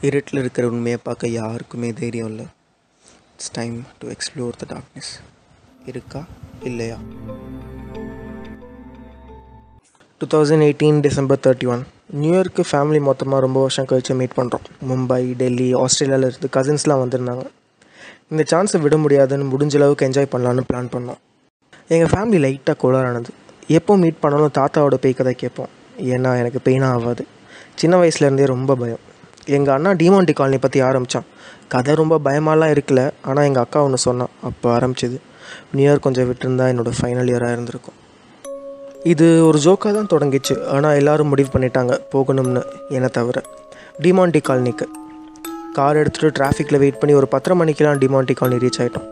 இருட்டில் இருக்கிற உண்மையை பார்க்க யாருக்குமே தைரியம் இல்லை. It's time to explore the darkness இருக்கா? இல்லையா? Two thousand eighteen December thirty one New York family மொத்தமாக ரொம்ப வருஷம் கழிச்சு மீட் பண்ணுறோம் மும்பை டெல்லி ஆஸ்திரேலியாவில் இருந்து கசின்ஸ்லாம் வந்திருந்தாங்க. இந்த சான்ஸை விட முடியாதுன்னு முடிஞ்ச அளவுக்கு என்ஜாய் பண்ணலான்னு பிளான் பண்ணோம். எங்கள் ஃபேமிலி லைட்டாக கோளாறானது. எப்போ மீட் பண்ணாலும் தாத்தாவோட பேய் கதை கேட்போம். ஏன்னா எனக்கு பெயினாக ஆகாது. சின்ன வயசுலேருந்தே ரொம்ப பயம். எங்கள் அண்ணா டிமாண்டி காலனி பற்றி ஆரம்பித்தான் கதை ரொம்ப பயமாலாம் இருக்கல ஆனால் எங்கள் அக்கா ஒன்று சொன்னான். அப்போ ஆரம்பிச்சது நியூ கொஞ்சம் விட்டுருந்தா என்னோடய ஃபைனல் இயராக இருந்திருக்கும். இது ஒரு ஜோக்காக தான் தொடங்கிச்சு ஆனால் எல்லோரும் முடிவு பண்ணிட்டாங்க போகணும்னு என்னை தவிர. டிமாண்டி காலனிக்கு. கார் எடுத்துகிட்டு டிராஃபிக்கில் வெயிட் பண்ணி ஒரு பத்தரை மணிக்கெலாம் டிமாண்டி காலனி ரீச் ஆகிட்டோம்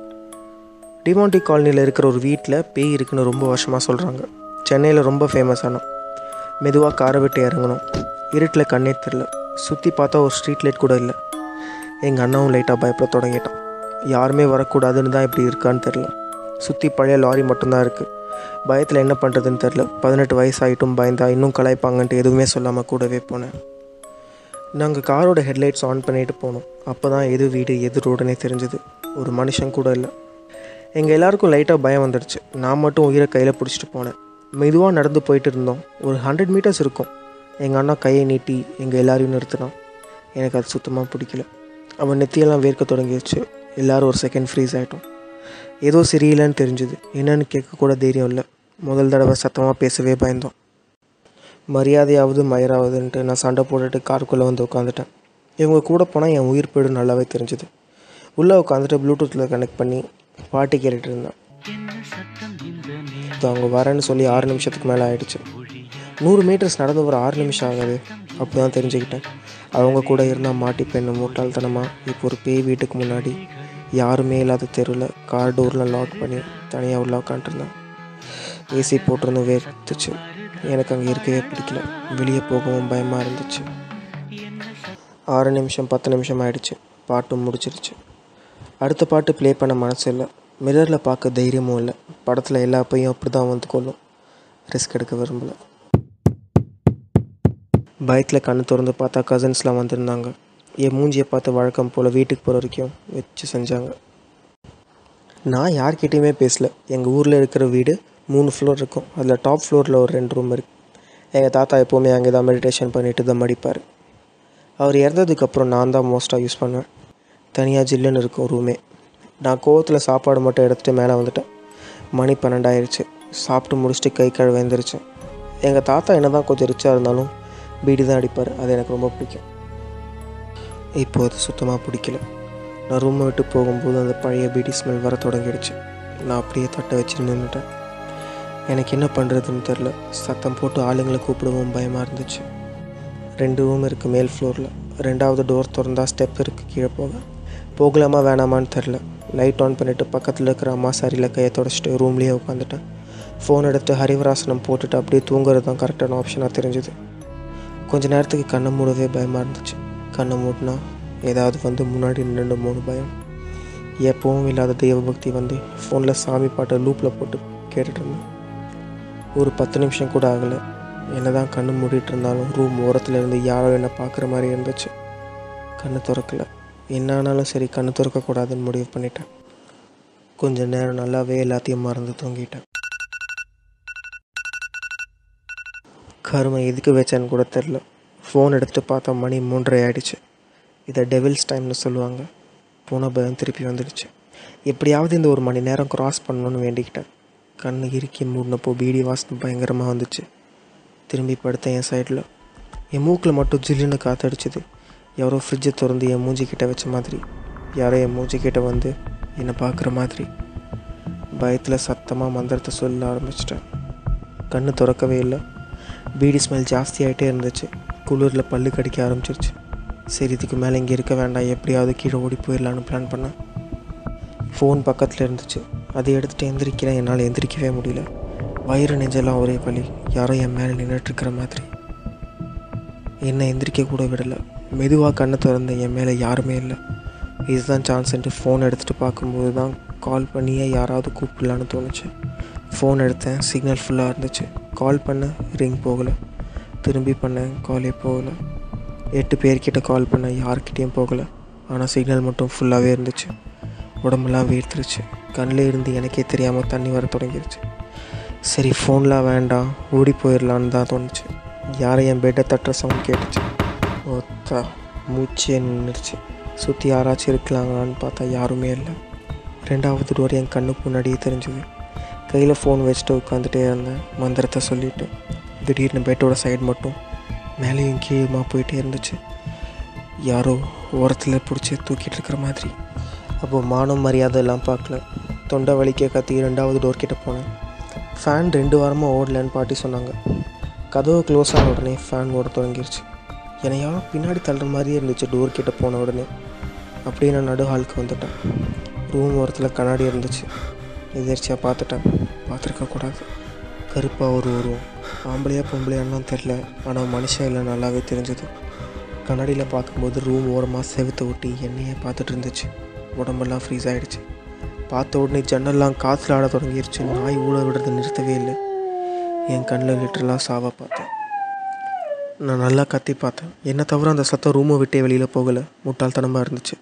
டிமாண்டி காலனியில் இருக்கிற ஒரு வீட்டில் பேய் இருக்குன்னு ரொம்ப வருஷமாக சொல்கிறாங்க சென்னையில் ரொம்ப ஃபேமஸானோம் மெதுவாக காரை விட்டு இறங்கணும் இருட்டில் கண்ணே தெரில சுற்றி பார்த்தா ஒரு ஸ்ட்ரீட் லைட் கூட இல்லை. எங்கள் அண்ணாவும் லைட்டாக பயப்பட தொடங்கிட்டான். யாருமே வரக்கூடாதுன்னு தான் இப்படி இருக்கான்னு தெரில சுற்றி பழைய லாரி மட்டும்தான் இருக்குது பயத்தில் என்ன பண்ணுறதுன்னு தெரில பதினெட்டு வயசு ஆகிட்டும் பயந்தா இன்னும் கலாய்ப்பாங்கன்ட்டு எதுவுமே சொல்லாமல் கூடவே போனேன். நாங்கள் காரோட ஹெட்லைட்ஸ் ஆன் பண்ணிட்டு போனோம். அப்போ தான் எது வீடு எது ரோடுனே தெரிஞ்சது. ஒரு மனுஷன் கூட இல்லை. எங்கள் எல்லாருக்கும் லைட்டாக பயம் வந்துடுச்சு நான் மட்டும் உயிரை கையில் பிடிச்சிட்டு போனேன். மெதுவாக நடந்து போயிட்டு இருந்தோம். ஒரு ஹண்ட்ரட் மீட்டர்ஸ் இருக்கும். எங்கள் அண்ணா கையை நீட்டி எங்கள் எல்லாரையும் நிறுத்தினான். எனக்கு அது சுத்தமாக பிடிக்கல. அவன் நெத்தியெல்லாம் வேர்க்க தொடங்கிடுச்சு. எல்லோரும் ஒரு செகண்ட் ஃப்ரீஸ் ஆகிட்டோம் ஏதோ சரியில்லைன்னு தெரிஞ்சுது. என்னன்னு கேட்கக்கூட தைரியம் இல்லை. முதல் தடவை சத்தமாக பேசவே பயந்தோம். மரியாதையாவது மயிராவதுன்ட்டு நான் சண்டை போட்டுட்டு காருக்குள்ளே வந்து உட்காந்துட்டேன் இவங்க கூட போனால் என் உயிர் போய்டும் நல்லாவே தெரிஞ்சுது. உள்ளே உட்காந்துட்டு ப்ளூடூத்தில் கனெக்ட் பண்ணி பாட்டு கேட்டுட்டு இருந்தேன். அவங்க வரேன்னு சொல்லி ஆறு நிமிஷத்துக்கு மேலே ஆயிடுச்சு. நூறு மீட்டர்ஸ் நடந்து ஒரு ஆறு நிமிஷம் ஆகுது. அப்போ தான் தெரிஞ்சுக்கிட்டேன். அவங்க கூட இருந்தால் மாட்டிப்பேன் முட்டாள்தனமாக இப்போ ஒரு பேய் வீட்டுக்கு முன்னாடி யாருமே இல்லாத தெருவில் கார் டோரில் லாக் பண்ணி தனியாக உள்ள உட்காந்துருந்தேன் ஏசி போட்டிருந்து வேர்த்துச்சு. எனக்கு அங்கே இருக்கவே பிடிக்கல. வெளியே போகவும் பயமாக இருந்துச்சு. ஆறு நிமிஷம் பத்து நிமிஷம் ஆயிடுச்சு. பாட்டும் முடிச்சிருச்சு அடுத்த பாட்டு ப்ளே பண்ண மனசு இல்லை. மிரரில் பார்க்க தைரியமும் இல்லை. படத்தில் எல்லா பையும் அப்படி தான் வந்து கொள்ளும் ரிஸ்க் எடுக்க விரும்பலை. பயத்தில் கண்ணு திறந்து பார்த்தா கசின்ஸ்லாம் வந்திருந்தாங்க. என் மூஞ்சியை பார்த்து வழக்கம் போல் வீட்டுக்கு போகிற வரைக்கும் வச்சு செஞ்சாங்க. நான் யார்கிட்டையுமே பேசல. எங்கள் ஊரில் இருக்கிற வீடு மூணு ஃப்ளோர் இருக்கும். அதில் டாப் ஃப்ளோரில் ஒரு ரெண்டு ரூம் இருக்குது எங்கள் தாத்தா எப்போவுமே அங்கே தான் மெடிடேஷன் பண்ணிட்டு தான் மடிப்பார். அவர் இறந்ததுக்கப்புறம் நான் தான் மோஸ்ட்டாக யூஸ் பண்ணுவேன் தனியாக ஜில்லுன்னு இருக்கும் ரூமே நான் கோவத்தில் சாப்பாடு மட்டும் எடுத்துகிட்டு மேலே வந்துட்டேன். மணி பன்னெண்டாயிருச்சு. சாப்பிட்டு முடிச்சுட்டு கை கழுவ எழுந்திரிச்சேன் எங்கள் தாத்தா என்ன தான் கொஞ்சம் ரிச்சாக இருந்தாலும் பீடி தான் அடிப்பார். அது எனக்கு ரொம்ப பிடிக்கும். இப்போ அது சுத்தமாக பிடிக்கல. நான் ரூமை விட்டு போகும்போது அந்த பழைய பீடி ஸ்மெல் வர தொடங்கிடுச்சு. நான் அப்படியே தட்டை வச்சு நின்றுட்டேன் எனக்கு என்ன பண்ணுறதுன்னு தெரில சத்தம் போட்டு ஆளுங்களை கூப்பிடவும் பயமாக இருந்துச்சு. ரெண்டு ரூம் இருக்குது மேல் ஃப்ளோரில் ரெண்டாவது டோர் திறந்தா ஸ்டெப் இருக்குது கீழே போக. போகலாமா வேணாமான்னு தெரில லைட் ஆன் பண்ணிவிட்டு பக்கத்தில் இருக்கிற அம்மா சரியில் கையை தொடச்சிட்டு ரூம்லேயே உட்காந்துட்டேன். ஃபோன் எடுத்து ஹரிவராசனம் போட்டுட்டு அப்படியே தூங்குறது தான் கரெக்டான ஆப்ஷனாக தெரிஞ்சுது. கொஞ்ச நேரத்துக்கு கண்ணை மூடவே பயமாக இருந்துச்சு. கண்ணை மூட்டினா ஏதாவது வந்து முன்னாடி ரெண்டு மூணு பயம். எப்பவும் இல்லாத தெய்வபக்தி வந்து ஃபோனில் சாமி பாட்டை லூப்பில் போட்டு கேட்டுட்ருந்தேன் ஒரு பத்து நிமிஷம் கூட ஆகலை. என்ன தான் கண்ணு மூடிட்டு இருந்தாலும் ரூம் ஓரத்தில் இருந்து யாரோ என்னை பார்க்குற மாதிரி இருந்துச்சு. கண்ணு திறக்கல. என்ன ஆனாலும் சரி கண்ணு திறக்கக்கூடாதுன்னு முடிவு பண்ணிட்டேன். கொஞ்சம் நேரம் நல்லாவே எல்லாத்தையும் மறந்து தூங்கிட்டேன். கருமை எதுக்கு வச்சேன்னு கூட தெரில ஃபோன் எடுத்து பார்த்தா மணி மூன்றரை ஆயிடுச்சு. இதை டெவில்ஸ் டைம்னு சொல்லுவாங்க. போன பயம் திருப்பி வந்துடுச்சு. எப்படியாவது இந்த ஒரு மணி நேரம் க்ராஸ் பண்ணணும்னு வேண்டிக்கிட்டேன். கண்ணு இறுக்கி மூடினப்போ பீடி வாசனை பயங்கரமாக வந்துச்சு. திரும்பி படுத்தேன் என் சைடில் என் மூக்கில் மட்டும் ஜில்லுன்னு காத்தடிச்சுது. யாரோ ஃப்ரிட்ஜை திறந்து என் மூஞ்சிக்கிட்ட வச்ச மாதிரி. யாரோ என் மூஞ்சிக்கிட்ட வந்து என்னை பார்க்குற மாதிரி. பயத்தில் சத்தமாக மந்திரத்தை சொல்ல ஆரம்பிச்சிட்டேன். கண்ணு திறக்கவே இல்லை. பீடி ஸ்மெல் ஜாஸ்தியாகிட்டே இருந்துச்சு. குளிரில் பல்லு கடிக்க ஆரம்பிச்சிருச்சு. சரி இதுக்கு மேலே இங்கே இருக்க வேண்டாம். எப்படியாவது கீழே ஓடி போயிடலான்னு பிளான் பண்ணேன். ஃபோன் பக்கத்தில் இருந்துச்சு. அதை எடுத்துகிட்டு எந்திரிக்கிறேன். என்னால் எந்திரிக்கவே முடியல. வயிறு நெஞ்செல்லாம் ஒரே பழி யாரோ என் மேலே நின்றுட்டுருக்கிற மாதிரி. என்னை எந்திரிக்க கூட விடலை. மெதுவாக கண்ணை திறந்த என் மேலே யாருமே இல்லை. இதுதான் சான்ஸ்ன்ட்டு ஃபோன் எடுத்துகிட்டு பார்க்கும்போது தான் கால் பண்ணியே யாராவது கூப்பிடலான்னு தோணுச்சு. ஃபோன் எடுத்தேன். சிக்னல் ஃபுல்லாக இருந்துச்சு. கால் பண்ண ரிங் போகலை. திரும்பி பண்ணேன் காலே போகலை. எட்டு பேர்கிட்ட கால் பண்ண யார்கிட்டேயும் போகலை. ஆனால் சிக்னல் மட்டும் ஃபுல்லாகவே இருந்துச்சு. உடம்பெல்லாம் வேர்த்துருச்சு. கண்ணில் இருந்து எனக்கே தெரியாமல் தண்ணி வர தொடங்கிருச்சு. சரி ஃபோன்லாம் வேண்டாம். ஓடி போயிடலான்னு தான் தோணுச்சு. யாரை என் பெட்டை தட்டுற சவுண்ட் கேட்டுச்சு. ஒத்தா மூச்சே நின்றுச்சு சுற்றி யாராச்சும் இருக்கலாங்களான்னு பார்த்தா யாருமே இல்லை. ரெண்டாவது டோர் என் கண்ணுக்கு முன்னாடியே தெரிஞ்சுது. கையில் ஃபோன் வச்சுட்டு உட்காந்துட்டே இருந்தேன். மந்திரத்தை சொல்லிவிட்டு திடீர்னு பெட்டோட சைடு மட்டும் மேலேயும் கீழுமா போயிட்டே இருந்துச்சு. யாரோ ஓரத்தில் பிடிச்சி தூக்கிட்டு இருக்கிற மாதிரி. அப்போ மானம் மரியாதை எல்லாம் பார்க்கல. தொண்டை வலிக்க கத்தி ரெண்டாவது டோர் போனேன். ஃபேன் ரெண்டு வாரமாக ஓடலன்னு பாட்டி சொன்னாங்க. கதவு க்ளோஸ் ஆன உடனே ஃபேன் ஓட தொடங்கிருச்சு. என்னை யாரோ பின்னாடி தள்ளுற மாதிரியே இருந்துச்சு டோர் கிட்ட போன உடனே. அப்படியே நான் நடு ஹாலுக்கு வந்துட்டேன். ரூம் ஓரத்தில் கண்ணாடி இருந்துச்சு. எதிர்ச்சியாக பார்த்துட்டேன். பார்த்துருக்கக்கூடாது கருப்பாக ஒரு உருவம் ஆம்பளையா பொம்பளையான்னு தெரில ஆனால் மனுஷன் இல்லை நல்லாவே தெரிஞ்சது. கண்ணாடியில் பார்க்கும்போது ரூம் ஓரமாக செவுத்த ஒட்டி என்னையே பார்த்துட்டு இருந்துச்சு. உடம்பெல்லாம் ஃப்ரீஸ் ஆகிடுச்சு பார்த்த உடனே ஜன்னல்லாம் காற்றுல ஆட தொடங்கிருச்சு. நாய் ஊழ விடுறதை நிறுத்தவே இல்லை. என் கண்ணில் லிட்டரலாக சாவ பார்த்தேன். நான் நல்லா கத்தி பார்த்தேன். என்ன தவிர அந்த சத்தம் ரூமை விட்டே வெளியில் போகலை. முட்டாள்தனமாக இருந்துச்சு.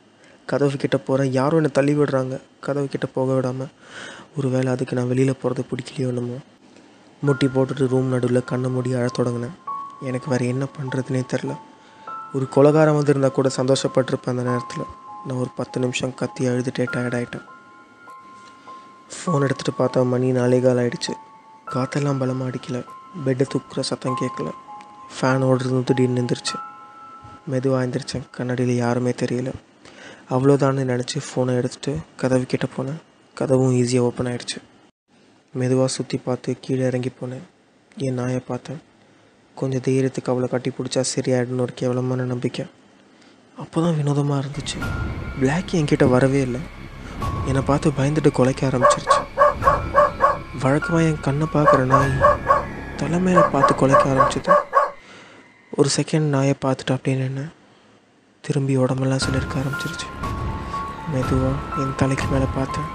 கதவு கிட்ட போகிறேன் யாரும் என்னை தள்ளி விடுறாங்க. கதவு கிட்ட போக விடாமல் ஒருவேளை அதுக்கு நான் வெளியில் போகிறது பிடிக்கலையோ என்னமோ. முட்டி போட்டுட்டு ரூம் நடுவில் கண்ணை மூடி அழத் தொடங்கினேன். எனக்கு வேறு என்ன பண்ணுறதுனே தெரில ஒரு கொலகாரம் வந்திருந்தால் கூட சந்தோஷப்பட்டிருப்பேன் அந்த நேரத்தில். நான் ஒரு பத்து நிமிஷம் கத்தி அழுதுட்டே டயர்டாயிட்டேன் ஃபோன் எடுத்துகிட்டு பார்த்தா மணி நாலே கால் காற்றெல்லாம் பலமாக அடிக்கலை. பெட்டை தூக்குற சத்தம் கேட்கல. ஃபேன் ஓடுறது திடீர்னு நின்றுருச்சு மெதுவாக எழுந்திரிச்சேன் கண்ணாடியில் யாருமே தெரியல. அவ்வளோதான்னு நினச்சி ஃபோனை எடுத்துகிட்டு கதவு கிட்ட போனேன். கதவும் ஈஸியாக ஓப்பன் ஆகிடுச்சு மெதுவாக சுற்றி பார்த்து கீழே இறங்கி போனேன். என் நாயை பார்த்தேன். கொஞ்சம் தைரியத்துக்கு அவளை கட்டி பிடிச்சா சரியாயிடுன்னு ஒரு கேவலமான நம்பிக்கை. அப்போ தான் வினோதமாக இருந்துச்சு. பிளாக் என்கிட்ட வரவே இல்லை. என்னை பார்த்து பயந்துட்டு குலைக்க ஆரம்பிச்சிருச்சு. வழக்கமாக என் கண்ணை பார்க்குற நாய் தலைமையில் பார்த்து குலைக்க ஆரம்பிச்சது. ஒரு செகண்ட் நாயை பார்த்துட்டு அப்படின்னு என்ன திரும்பி உடம்பெல்லாம் சிலிருக்க ஆரம்பிச்சிருச்சு. மெதுவாக என் தலைக்கு மேலே பார்த்தேன்.